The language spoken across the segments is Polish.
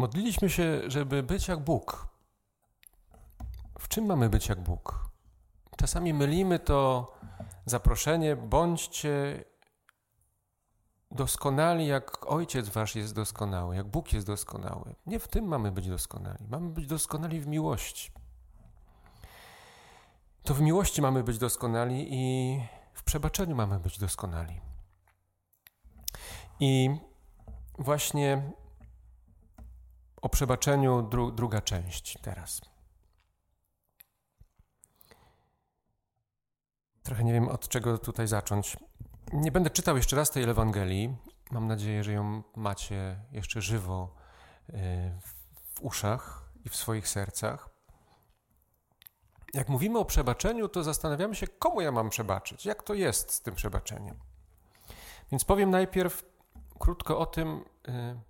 Modliliśmy się, żeby być jak Bóg. W czym mamy być jak Bóg? Czasami mylimy to zaproszenie, bądźcie doskonali, jak Ojciec Wasz jest doskonały, jak Bóg jest doskonały. Nie w tym mamy być doskonali. Mamy być doskonali w miłości. To w miłości mamy być doskonali i w przebaczeniu mamy być doskonali. I właśnie o przebaczeniu dru druga część teraz. Trochę nie wiem, od czego tutaj zacząć. Nie będę czytał jeszcze raz tej Ewangelii. Mam nadzieję, że ją macie jeszcze żywo y, w uszach i w swoich sercach. Jak mówimy o przebaczeniu, to zastanawiamy się, komu ja mam przebaczyć, jak to jest z tym przebaczeniem. Więc powiem najpierw krótko o tym, y,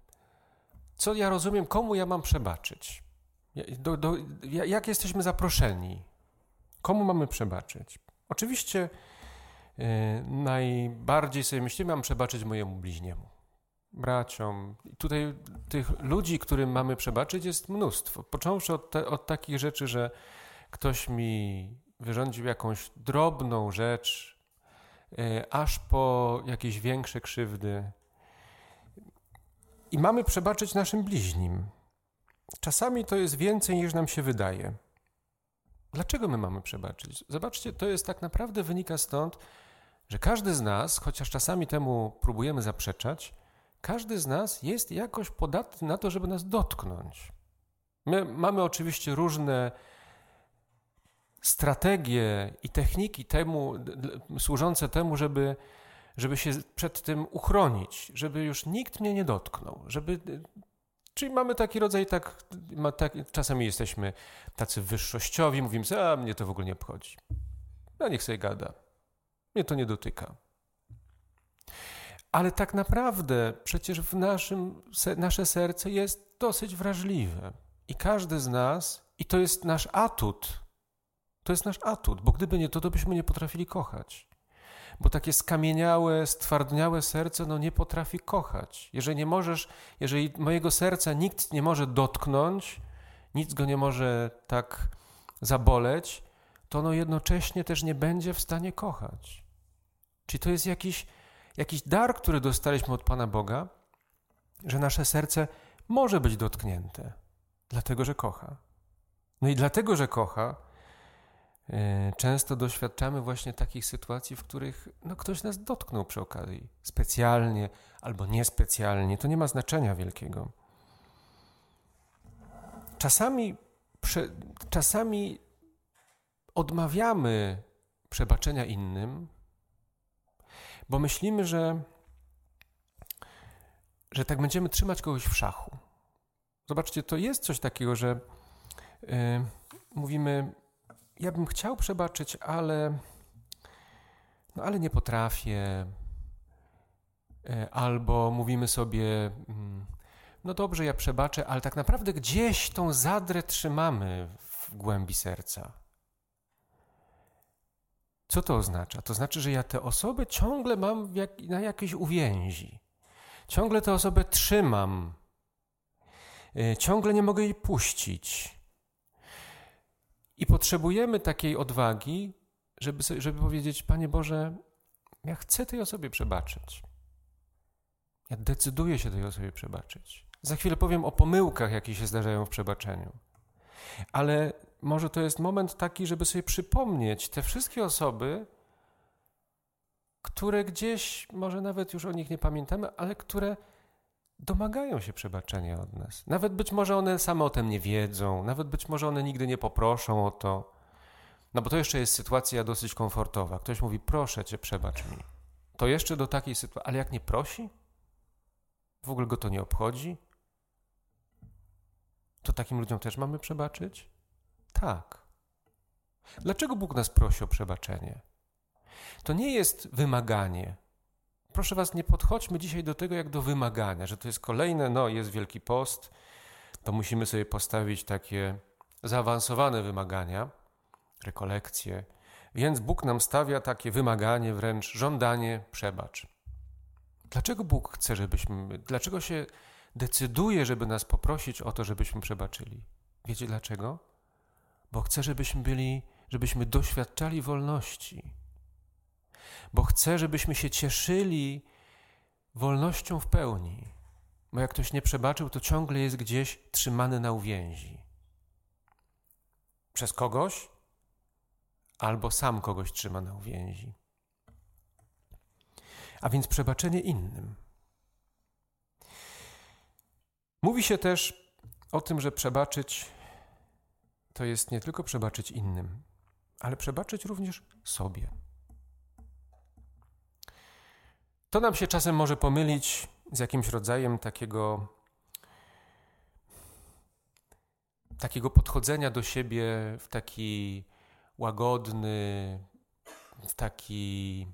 co ja rozumiem, komu ja mam przebaczyć. Do, do, jak jesteśmy zaproszeni? Komu mamy przebaczyć? Oczywiście yy, najbardziej sobie myślimy, mam przebaczyć mojemu bliźniemu, braciom. I tutaj tych ludzi, którym mamy przebaczyć, jest mnóstwo. Począwszy od, te, od takich rzeczy, że ktoś mi wyrządził jakąś drobną rzecz, yy, aż po jakieś większe krzywdy. I mamy przebaczyć naszym bliźnim. Czasami to jest więcej niż nam się wydaje. Dlaczego my mamy przebaczyć? Zobaczcie, to jest tak naprawdę wynika stąd, że każdy z nas, chociaż czasami temu próbujemy zaprzeczać, każdy z nas jest jakoś podatny na to, żeby nas dotknąć. My mamy oczywiście różne strategie i techniki temu, służące temu, żeby żeby się przed tym uchronić, żeby już nikt mnie nie dotknął, żeby Czyli mamy taki rodzaj, tak, tak, czasami jesteśmy tacy wyższościowi, mówimy sobie, a mnie to w ogóle nie obchodzi. No niech sobie gada. Mnie to nie dotyka. Ale tak naprawdę przecież w naszym, nasze serce jest dosyć wrażliwe. I każdy z nas, i to jest nasz atut, to jest nasz atut, bo gdyby nie to, to byśmy nie potrafili kochać bo takie skamieniałe, stwardniałe serce no nie potrafi kochać. Jeżeli nie możesz, jeżeli mojego serca nikt nie może dotknąć, nic go nie może tak zaboleć, to ono jednocześnie też nie będzie w stanie kochać. Czyli to jest jakiś, jakiś dar, który dostaliśmy od Pana Boga, że nasze serce może być dotknięte, dlatego że kocha. No i dlatego, że kocha, często doświadczamy właśnie takich sytuacji, w których no, ktoś nas dotknął przy okazji, specjalnie albo niespecjalnie, to nie ma znaczenia wielkiego. Czasami, czasami odmawiamy przebaczenia innym, bo myślimy, że, że tak będziemy trzymać kogoś w szachu. Zobaczcie, to jest coś takiego, że yy, mówimy, ja bym chciał przebaczyć, ale, no ale nie potrafię. E, albo mówimy sobie, mm, no dobrze, ja przebaczę, ale tak naprawdę gdzieś tą zadrę trzymamy w głębi serca. Co to oznacza? To znaczy, że ja tę osobę ciągle mam jak, na jakiejś uwięzi. Ciągle tę osobę trzymam. E, ciągle nie mogę jej puścić. I potrzebujemy takiej odwagi, żeby, żeby powiedzieć: Panie Boże, ja chcę tej osobie przebaczyć. Ja decyduję się tej osobie przebaczyć. Za chwilę powiem o pomyłkach, jakie się zdarzają w przebaczeniu. Ale może to jest moment taki, żeby sobie przypomnieć te wszystkie osoby, które gdzieś, może nawet już o nich nie pamiętamy, ale które domagają się przebaczenia od nas. Nawet być może one same o tym nie wiedzą, nawet być może one nigdy nie poproszą o to. No bo to jeszcze jest sytuacja dosyć komfortowa. Ktoś mówi, proszę cię, przebacz mi. To jeszcze do takiej sytuacji, ale jak nie prosi? W ogóle go to nie obchodzi? To takim ludziom też mamy przebaczyć? Tak. Dlaczego Bóg nas prosi o przebaczenie? To nie jest wymaganie, Proszę Was, nie podchodźmy dzisiaj do tego jak do wymagania, że to jest kolejne, no jest Wielki Post, to musimy sobie postawić takie zaawansowane wymagania, rekolekcje. Więc Bóg nam stawia takie wymaganie, wręcz żądanie, przebacz. Dlaczego Bóg chce, żebyśmy, dlaczego się decyduje, żeby nas poprosić o to, żebyśmy przebaczyli. Wiecie dlaczego? Bo chce, żebyśmy byli, żebyśmy doświadczali wolności. Bo chce, żebyśmy się cieszyli wolnością w pełni. Bo jak ktoś nie przebaczył, to ciągle jest gdzieś trzymany na uwięzi. Przez kogoś, albo sam kogoś trzyma na uwięzi. A więc przebaczenie innym. Mówi się też o tym, że przebaczyć to jest nie tylko przebaczyć innym, ale przebaczyć również sobie. To nam się czasem może pomylić z jakimś rodzajem takiego, takiego podchodzenia do siebie w taki łagodny, w taki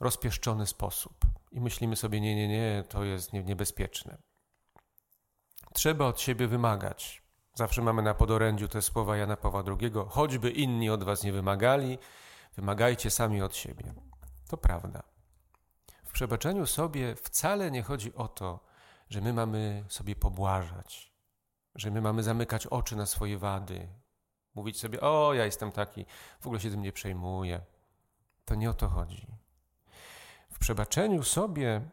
rozpieszczony sposób. I myślimy sobie, nie, nie, nie, to jest niebezpieczne. Trzeba od siebie wymagać. Zawsze mamy na podorędziu te słowa Jana Pawła II, choćby inni od was nie wymagali, wymagajcie sami od siebie. To prawda. Przebaczeniu sobie wcale nie chodzi o to, że my mamy sobie pobłażać, że my mamy zamykać oczy na swoje wady, mówić sobie, o, ja jestem taki, w ogóle się tym nie przejmuję. To nie o to chodzi. W przebaczeniu sobie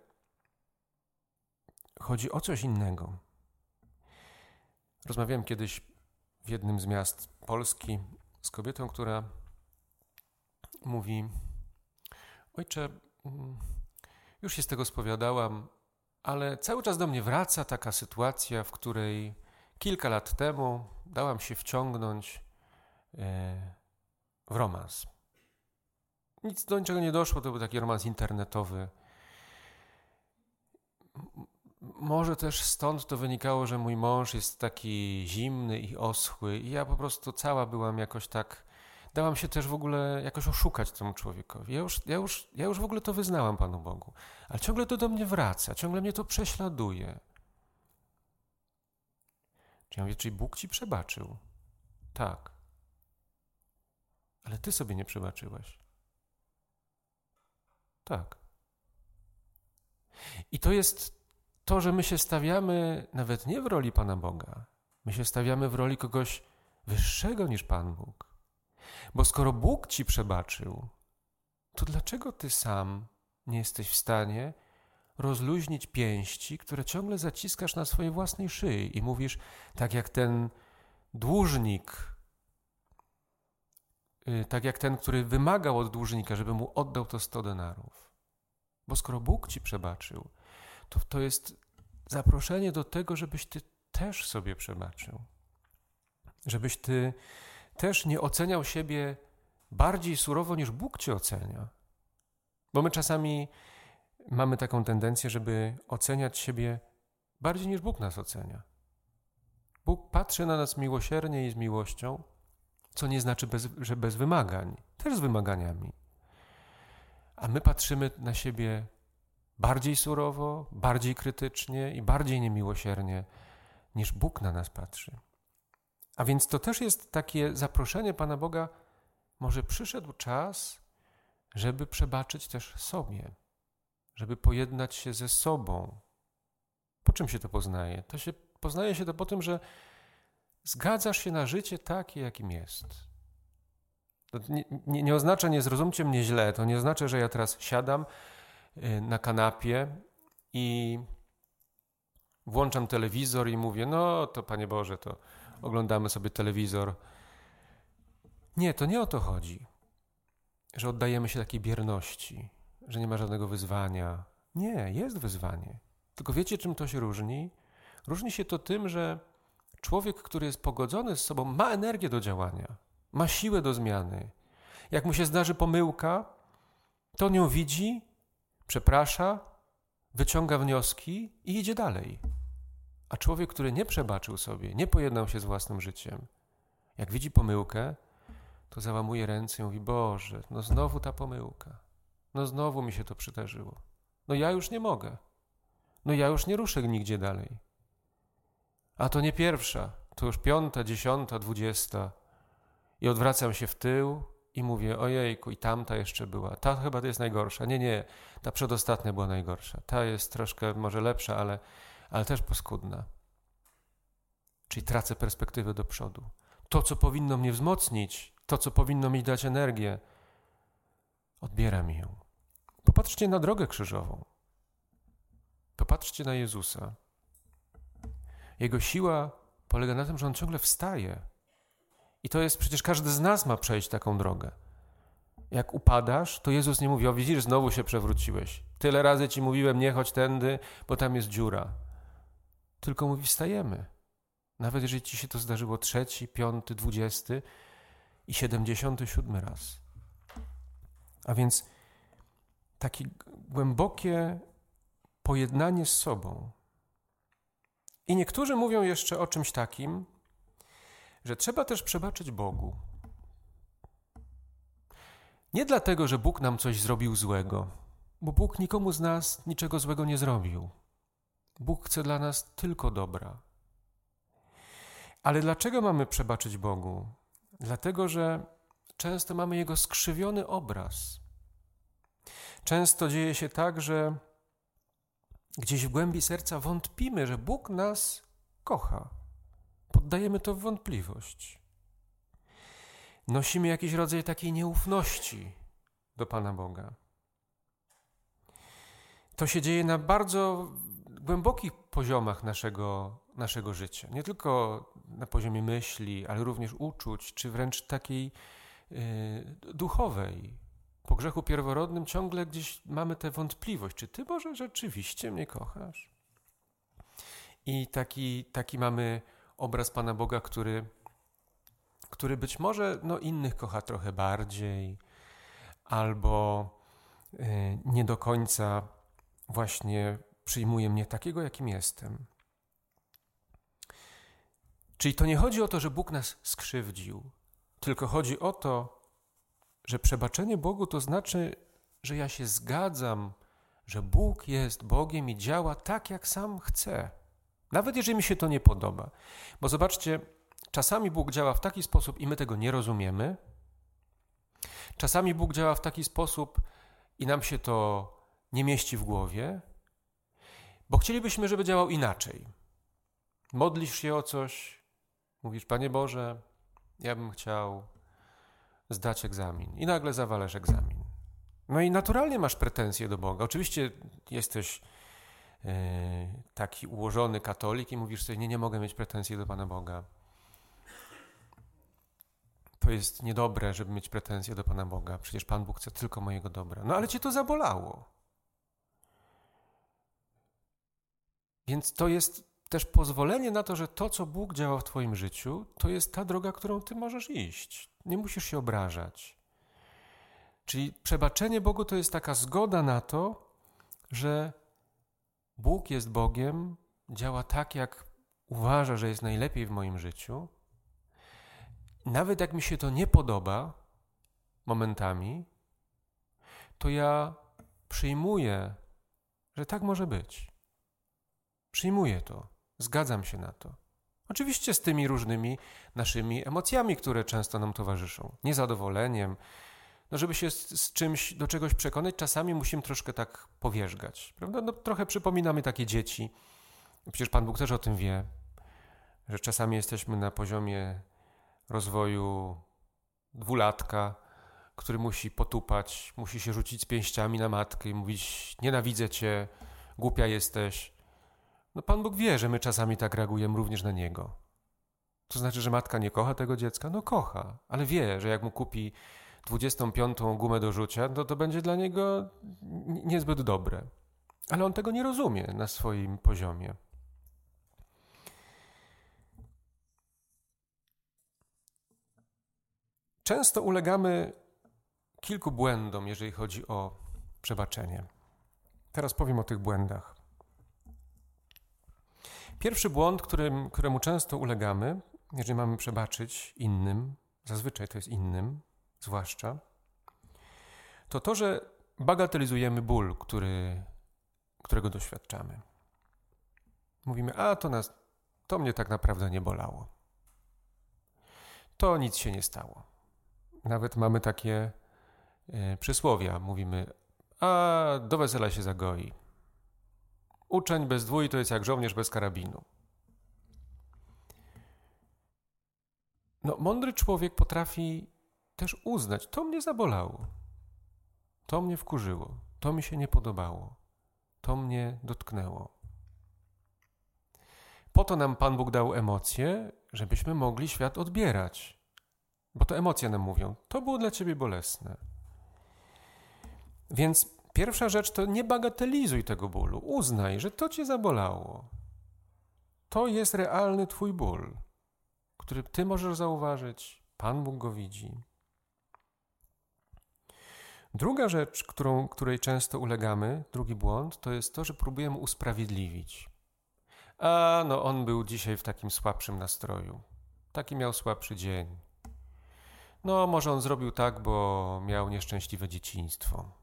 chodzi o coś innego. Rozmawiałem kiedyś w jednym z miast Polski z kobietą, która mówi: Ojcze, mm, już się z tego spowiadałam, ale cały czas do mnie wraca taka sytuacja, w której kilka lat temu dałam się wciągnąć e, w romans. Nic do niczego nie doszło, to był taki romans internetowy. Może też stąd to wynikało, że mój mąż jest taki zimny i oschły, i ja po prostu cała byłam jakoś tak. Dałam się też w ogóle jakoś oszukać temu człowiekowi. Ja już, ja, już, ja już w ogóle to wyznałam Panu Bogu, ale ciągle to do mnie wraca, ciągle mnie to prześladuje. Czy ja mówię, czyli Bóg ci przebaczył? Tak. Ale ty sobie nie przebaczyłeś. Tak. I to jest to, że my się stawiamy nawet nie w roli Pana Boga, my się stawiamy w roli kogoś wyższego niż Pan Bóg. Bo skoro Bóg ci przebaczył, to dlaczego ty sam nie jesteś w stanie rozluźnić pięści, które ciągle zaciskasz na swojej własnej szyi i mówisz, tak jak ten dłużnik, y, tak jak ten, który wymagał od dłużnika, żeby mu oddał to 100 denarów. Bo skoro Bóg ci przebaczył, to to jest zaproszenie do tego, żebyś ty też sobie przebaczył. Żebyś ty też nie oceniał siebie bardziej surowo niż Bóg cię ocenia. Bo my czasami mamy taką tendencję, żeby oceniać siebie bardziej niż Bóg nas ocenia. Bóg patrzy na nas miłosiernie i z miłością, co nie znaczy, bez, że bez wymagań, też z wymaganiami. A my patrzymy na siebie bardziej surowo, bardziej krytycznie i bardziej niemiłosiernie, niż Bóg na nas patrzy. A więc to też jest takie zaproszenie Pana Boga, może przyszedł czas, żeby przebaczyć też sobie, żeby pojednać się ze sobą. Po czym się to poznaje? To się poznaje się to po tym, że zgadzasz się na życie takie, jakim jest. To nie, nie, nie oznacza, nie zrozumcie mnie źle, to nie oznacza, że ja teraz siadam Y, na kanapie i włączam telewizor i mówię: No, to Panie Boże, to oglądamy sobie telewizor. Nie, to nie o to chodzi, że oddajemy się takiej bierności, że nie ma żadnego wyzwania. Nie, jest wyzwanie. Tylko wiecie, czym to się różni? Różni się to tym, że człowiek, który jest pogodzony z sobą, ma energię do działania, ma siłę do zmiany. Jak mu się zdarzy pomyłka, to on ją widzi przeprasza, wyciąga wnioski i idzie dalej. A człowiek, który nie przebaczył sobie, nie pojednał się z własnym życiem, jak widzi pomyłkę, to załamuje ręce i mówi: Boże, no znowu ta pomyłka. No znowu mi się to przydarzyło. No ja już nie mogę. No ja już nie ruszę nigdzie dalej. A to nie pierwsza, to już piąta, dziesiąta, dwudziesta. I odwracam się w tył i mówię, ojejku, i tamta jeszcze była. Ta chyba to jest najgorsza. Nie, nie, ta przedostatnia była najgorsza. Ta jest troszkę może lepsza, ale, ale też poskudna. Czyli tracę perspektywę do przodu. To, co powinno mnie wzmocnić, to, co powinno mi dać energię, odbiera mi ją. Popatrzcie na drogę krzyżową. Popatrzcie na Jezusa. Jego siła polega na tym, że on ciągle wstaje. I to jest przecież każdy z nas ma przejść taką drogę. Jak upadasz, to Jezus nie mówi: O, widzisz, znowu się przewróciłeś. Tyle razy ci mówiłem, nie chodź tędy, bo tam jest dziura. Tylko mówi: Wstajemy. Nawet jeżeli ci się to zdarzyło trzeci, piąty, dwudziesty i siedemdziesiąty siódmy raz. A więc takie głębokie pojednanie z sobą. I niektórzy mówią jeszcze o czymś takim, że trzeba też przebaczyć Bogu. Nie dlatego, że Bóg nam coś zrobił złego, bo Bóg nikomu z nas niczego złego nie zrobił. Bóg chce dla nas tylko dobra. Ale dlaczego mamy przebaczyć Bogu? Dlatego, że często mamy Jego skrzywiony obraz. Często dzieje się tak, że gdzieś w głębi serca wątpimy, że Bóg nas kocha. Poddajemy to w wątpliwość. Nosimy jakiś rodzaj takiej nieufności do Pana Boga. To się dzieje na bardzo głębokich poziomach naszego, naszego życia. Nie tylko na poziomie myśli, ale również uczuć, czy wręcz takiej y, duchowej. Po grzechu pierworodnym ciągle gdzieś mamy tę wątpliwość, czy Ty, Boże, rzeczywiście mnie kochasz? I taki, taki mamy obraz Pana Boga, który, który być może no, innych kocha trochę bardziej, albo y, nie do końca właśnie przyjmuje mnie takiego, jakim jestem. Czyli to nie chodzi o to, że Bóg nas skrzywdził, tylko chodzi o to, że przebaczenie Bogu to znaczy, że ja się zgadzam, że Bóg jest Bogiem i działa tak, jak sam chce. Nawet jeżeli mi się to nie podoba. Bo zobaczcie, czasami Bóg działa w taki sposób i my tego nie rozumiemy. Czasami Bóg działa w taki sposób i nam się to nie mieści w głowie, bo chcielibyśmy, żeby działał inaczej. Modlisz się o coś, mówisz, Panie Boże, ja bym chciał zdać egzamin. I nagle zawalasz egzamin. No i naturalnie masz pretensje do Boga. Oczywiście jesteś yy, taki ułożony katolik i mówisz sobie, nie, nie mogę mieć pretensji do Pana Boga. To jest niedobre, żeby mieć pretensje do Pana Boga. Przecież Pan Bóg chce tylko mojego dobra. No ale cię to zabolało. Więc to jest też pozwolenie na to, że to, co Bóg działa w Twoim życiu, to jest ta droga, którą Ty możesz iść. Nie musisz się obrażać. Czyli przebaczenie Bogu to jest taka zgoda na to, że Bóg jest Bogiem, działa tak, jak uważa, że jest najlepiej w moim życiu. Nawet jak mi się to nie podoba momentami, to ja przyjmuję, że tak może być. Przyjmuję to, zgadzam się na to. Oczywiście z tymi różnymi naszymi emocjami, które często nam towarzyszą, niezadowoleniem. No, żeby się z, z czymś, do czegoś przekonać, czasami musimy troszkę tak powierzgać, prawda? No, trochę przypominamy takie dzieci. Przecież Pan Bóg też o tym wie, że czasami jesteśmy na poziomie rozwoju dwulatka, który musi potupać, musi się rzucić z pięściami na matkę i mówić: Nienawidzę cię, głupia jesteś. No Pan Bóg wie, że my czasami tak reagujemy również na Niego. To znaczy, że matka nie kocha tego dziecka? No kocha, ale wie, że jak mu kupi 25. gumę do rzucia, to to będzie dla niego niezbyt dobre. Ale on tego nie rozumie na swoim poziomie. Często ulegamy kilku błędom, jeżeli chodzi o przebaczenie. Teraz powiem o tych błędach. Pierwszy błąd, którym, któremu często ulegamy, jeżeli mamy przebaczyć innym, zazwyczaj to jest innym, zwłaszcza, to to, że bagatelizujemy ból, który, którego doświadczamy. Mówimy, a to nas, to mnie tak naprawdę nie bolało. To nic się nie stało. Nawet mamy takie y, przysłowia. Mówimy, a do wesela się zagoi. Uczeń bez dwój to jest jak żołnierz bez karabinu. No, mądry człowiek potrafi też uznać, to mnie zabolało, to mnie wkurzyło, to mi się nie podobało, to mnie dotknęło. Po to nam Pan Bóg dał emocje, żebyśmy mogli świat odbierać. Bo to emocje nam mówią, to było dla ciebie bolesne. Więc pierwsza rzecz to nie bagatelizuj tego bólu. Uznaj, że to cię zabolało. To jest realny twój ból, który ty możesz zauważyć, Pan Bóg go widzi. Druga rzecz, którą, której często ulegamy, drugi błąd, to jest to, że próbujemy usprawiedliwić. A no, on był dzisiaj w takim słabszym nastroju. Taki miał słabszy dzień. No, może on zrobił tak, bo miał nieszczęśliwe dzieciństwo.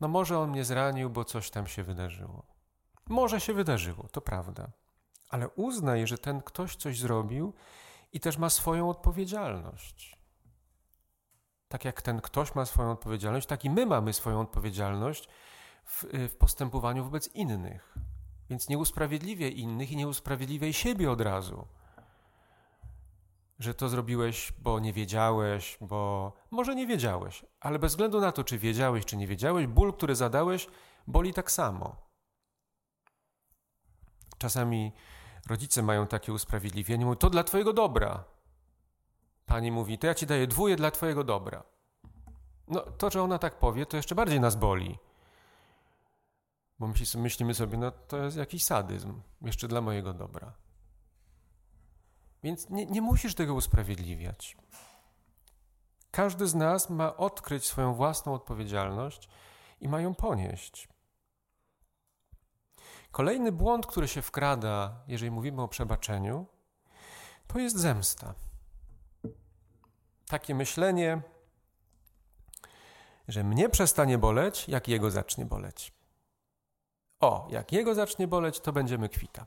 No, może on mnie zranił, bo coś tam się wydarzyło. Może się wydarzyło, to prawda. Ale uznaj, że ten ktoś coś zrobił i też ma swoją odpowiedzialność. Tak jak ten ktoś ma swoją odpowiedzialność, tak i my mamy swoją odpowiedzialność w, w postępowaniu wobec innych. Więc nie usprawiedliwiaj innych i nie usprawiedliwiaj siebie od razu. Że to zrobiłeś, bo nie wiedziałeś, bo może nie wiedziałeś, ale bez względu na to, czy wiedziałeś, czy nie wiedziałeś, ból, który zadałeś, boli tak samo. Czasami rodzice mają takie usprawiedliwienie, mówią, to dla Twojego dobra. Pani mówi, to ja Ci daję dwóje dla Twojego dobra. No to, że ona tak powie, to jeszcze bardziej nas boli. Bo myślimy sobie, no to jest jakiś sadyzm, jeszcze dla mojego dobra. Więc nie, nie musisz tego usprawiedliwiać. Każdy z nas ma odkryć swoją własną odpowiedzialność i ma ją ponieść. Kolejny błąd, który się wkrada, jeżeli mówimy o przebaczeniu, to jest zemsta. Takie myślenie, że mnie przestanie boleć, jak jego zacznie boleć. O, jak jego zacznie boleć, to będziemy kwita.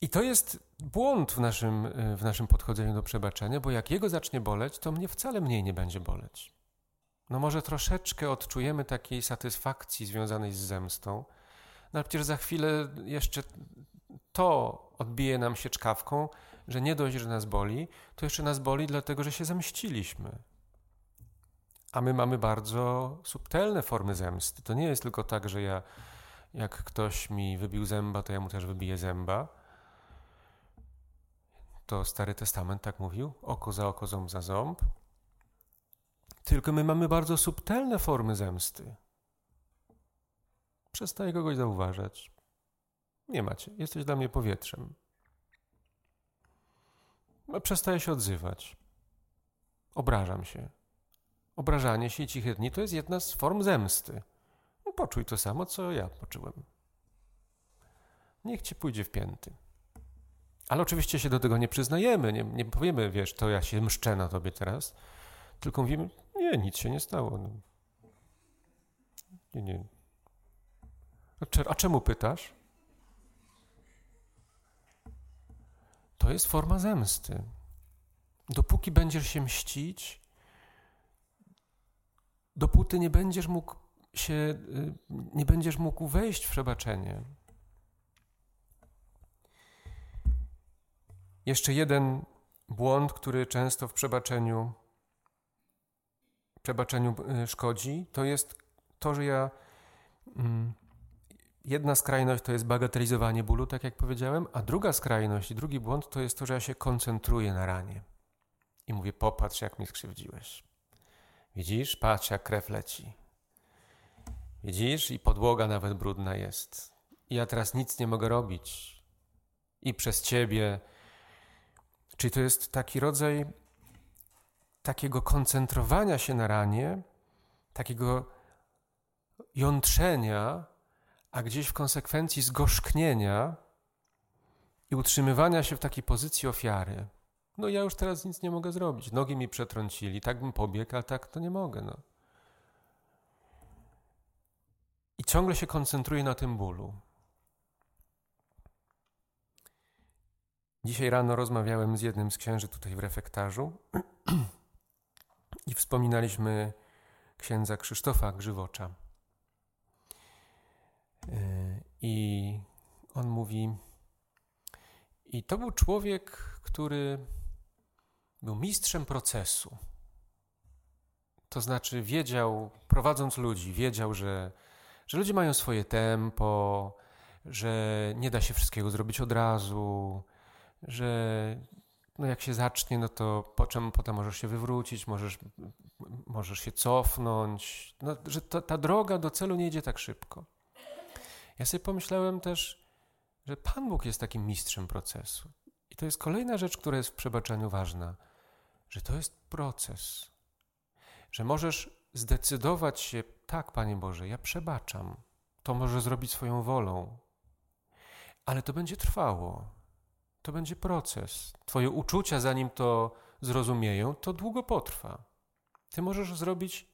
I to jest błąd w naszym, w naszym podchodzeniu do przebaczenia, bo jak jego zacznie boleć, to mnie wcale mniej nie będzie boleć. No może troszeczkę odczujemy takiej satysfakcji związanej z zemstą, no ale przecież za chwilę jeszcze to odbije nam się czkawką, że nie dość, że nas boli, to jeszcze nas boli dlatego, że się zemściliśmy. A my mamy bardzo subtelne formy zemsty. To nie jest tylko tak, że ja, jak ktoś mi wybił zęba, to ja mu też wybiję zęba. To Stary Testament tak mówił: oko za oko, ząb za ząb. Tylko my mamy bardzo subtelne formy zemsty. Przestaję kogoś zauważać. Nie macie, jesteś dla mnie powietrzem. Przestaję się odzywać. Obrażam się. Obrażanie się i ciche dni to jest jedna z form zemsty. No, poczuj to samo, co ja poczułem. Niech ci pójdzie w pięty. Ale oczywiście się do tego nie przyznajemy, nie, nie powiemy, wiesz, to ja się mszczę na tobie teraz, tylko mówimy, nie, nic się nie stało. No. Nie, nie. A czemu pytasz? To jest forma zemsty. Dopóki będziesz się mścić, dopóty nie będziesz mógł się, y, nie będziesz mógł wejść w przebaczenie. Jeszcze jeden błąd, który często w przebaczeniu, przebaczeniu y, szkodzi, to jest to, że ja. Mm, jedna skrajność to jest bagatelizowanie bólu, tak jak powiedziałem, a druga skrajność, drugi błąd to jest to, że ja się koncentruję na ranie i mówię: Popatrz, jak mnie skrzywdziłeś. Widzisz, patrz jak krew leci. Widzisz, i podłoga nawet brudna jest. I ja teraz nic nie mogę robić. I przez ciebie. Czyli to jest taki rodzaj takiego koncentrowania się na ranie, takiego jątrzenia, a gdzieś w konsekwencji zgorzknienia i utrzymywania się w takiej pozycji ofiary. No ja już teraz nic nie mogę zrobić. Nogi mi przetrącili, tak bym pobiegł, ale tak to nie mogę. No. I ciągle się koncentruję na tym bólu. Dzisiaj rano rozmawiałem z jednym z księży tutaj w refektarzu i wspominaliśmy księdza Krzysztofa Grzywocza. I on mówi, i to był człowiek, który był mistrzem procesu. To znaczy, wiedział, prowadząc ludzi, wiedział, że, że ludzie mają swoje tempo, że nie da się wszystkiego zrobić od razu, że no jak się zacznie, no to po czym potem możesz się wywrócić, możesz, możesz się cofnąć, no, że ta, ta droga do celu nie idzie tak szybko. Ja sobie pomyślałem też, że Pan Bóg jest takim mistrzem procesu. I to jest kolejna rzecz, która jest w przebaczeniu ważna, że to jest proces. Że możesz zdecydować się, tak, Panie Boże, ja przebaczam. To może zrobić swoją wolą. Ale to będzie trwało. To będzie proces. Twoje uczucia, zanim to zrozumieją, to długo potrwa. Ty możesz zrobić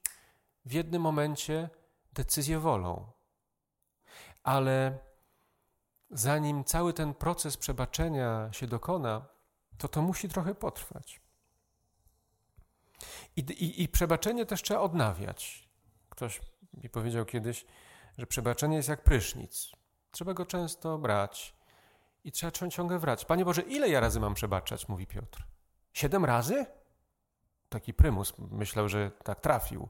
w jednym momencie decyzję wolą. Ale zanim cały ten proces przebaczenia się dokona, to to musi trochę potrwać. I, i, I, przebaczenie też trzeba odnawiać. Ktoś mi powiedział kiedyś, że przebaczenie jest jak prysznic. Trzeba go często brać i trzeba ciągle wrać. Panie Boże, ile ja razy mam przebaczać? Mówi Piotr. Siedem razy? Taki prymus myślał, że tak trafił.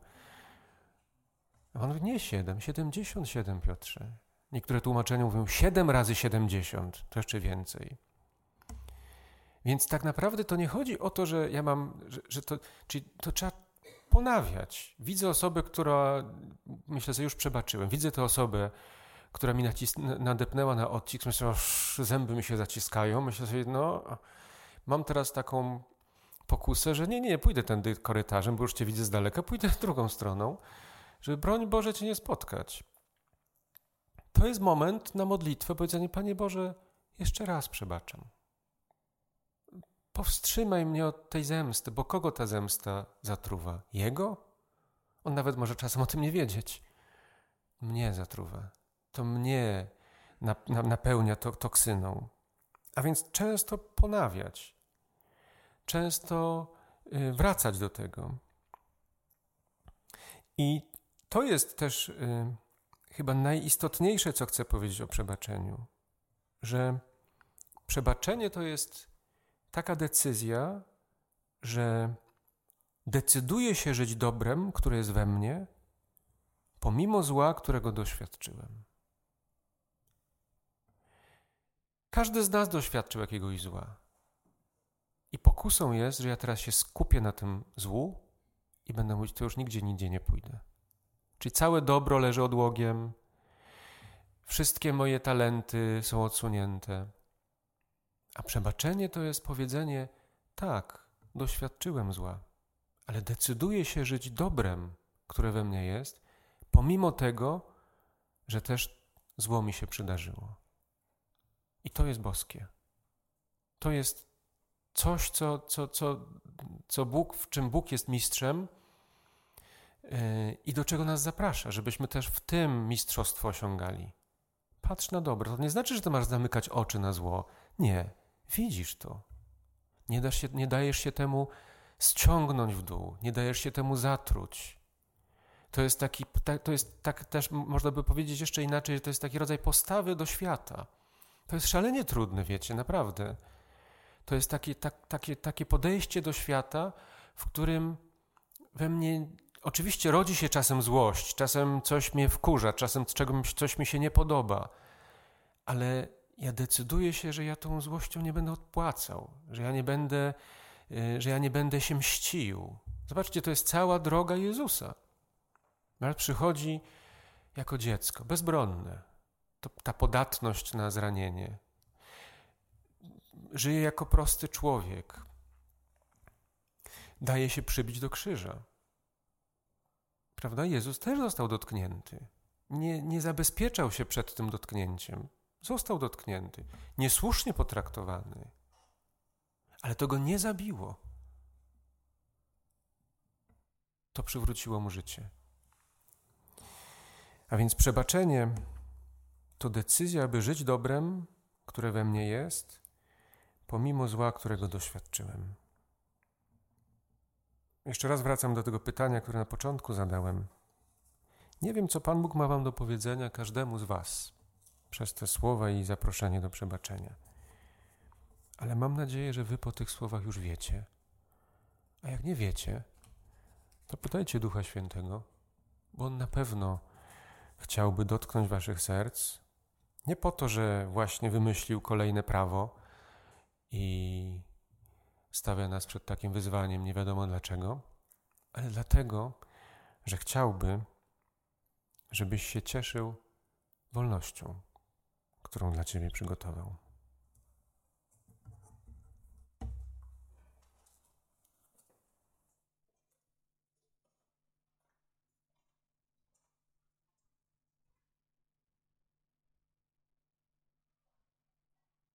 A on mówi, nie siedem, siedemdziesiąt siedem, Piotrze. Niektóre tłumaczenia mówią 7 razy 70, to jeszcze więcej. Więc tak naprawdę to nie chodzi o to, że ja mam, że, że to, czyli to trzeba ponawiać. Widzę osobę, która, myślę, że już przebaczyłem, widzę tę osobę, która mi nacis- nadepnęła na odcisk, myślę, że zęby mi się zaciskają, myślę sobie, no, mam teraz taką pokusę, że nie, nie, pójdę tędy korytarzem, bo już cię widzę z daleka, pójdę drugą stroną, żeby broń Boże cię nie spotkać. To jest moment na modlitwę, powiedzenie, Panie Boże, jeszcze raz przebaczam. Powstrzymaj mnie od tej zemsty, bo kogo ta zemsta zatruwa? Jego? On nawet może czasem o tym nie wiedzieć. Mnie zatruwa. To mnie napełnia to toksyną. A więc często ponawiać, często y, wracać do tego. I to jest też y, chyba najistotniejsze, co chcę powiedzieć o przebaczeniu, że przebaczenie to jest taka decyzja, że decyduję się żyć dobrem, które jest we mnie, pomimo zła, którego doświadczyłem. Każdy z nas doświadczył jakiegoś zła. I pokusą jest, że ja teraz się skupię na tym złu i będę mówić, to już nigdzie, nigdzie nie pójdę. Czyli całe dobro leży odłogiem, wszystkie moje talenty są odsunięte. A przebaczenie to jest powiedzenie: tak, doświadczyłem zła, ale decyduję się żyć dobrem, które we mnie jest, pomimo tego, że też zło mi się przydarzyło. I to jest boskie. To jest coś, co, co, co, co Bóg, w czym Bóg jest mistrzem i do czego nas zaprasza, żebyśmy też w tym mistrzostwo osiągali. Patrz na dobro. To nie znaczy, że ty masz zamykać oczy na zło. Nie, widzisz to. Nie, dasz się, nie dajesz się temu ściągnąć w dół, nie dajesz się temu zatruć. To jest taki, to jest tak też można by powiedzieć jeszcze inaczej, że to jest taki rodzaj postawy do świata. To jest szalenie trudne, wiecie, naprawdę. To jest takie, tak, takie, takie podejście do świata, w którym we mnie Oczywiście rodzi się czasem złość, czasem coś mnie wkurza, czasem czegoś coś mi się nie podoba, ale ja decyduję się, że ja tą złością nie będę odpłacał, że ja nie będę, y, że ja nie będę się mścił. Zobaczcie, to jest cała droga Jezusa. Ale przychodzi jako dziecko, bezbronne. To, ta podatność na zranienie. Żyje jako prosty człowiek. Daje się przybić do krzyża. Prawda? Jezus też został dotknięty. Nie, nie zabezpieczał się przed tym dotknięciem. Został dotknięty. Niesłusznie potraktowany. Ale to go nie zabiło. To przywróciło mu życie. A więc przebaczenie to decyzja, aby żyć dobrem, które we mnie jest, pomimo zła, którego doświadczyłem. Jeszcze raz wracam do tego pytania, które na początku zadałem. Nie wiem, co Pan Bóg ma Wam do powiedzenia każdemu z Was przez te słowa i zaproszenie do przebaczenia. Ale mam nadzieję, że Wy po tych słowach już wiecie. A jak nie wiecie, to pytajcie Ducha Świętego, bo On na pewno chciałby dotknąć Waszych serc. Nie po to, że właśnie wymyślił kolejne prawo i stawia nas przed takim wyzwaniem, nie wiadomo dlaczego, ale dlatego, że chciałby, żebyś się cieszył wolnością, którą dla Ciebie przygotował.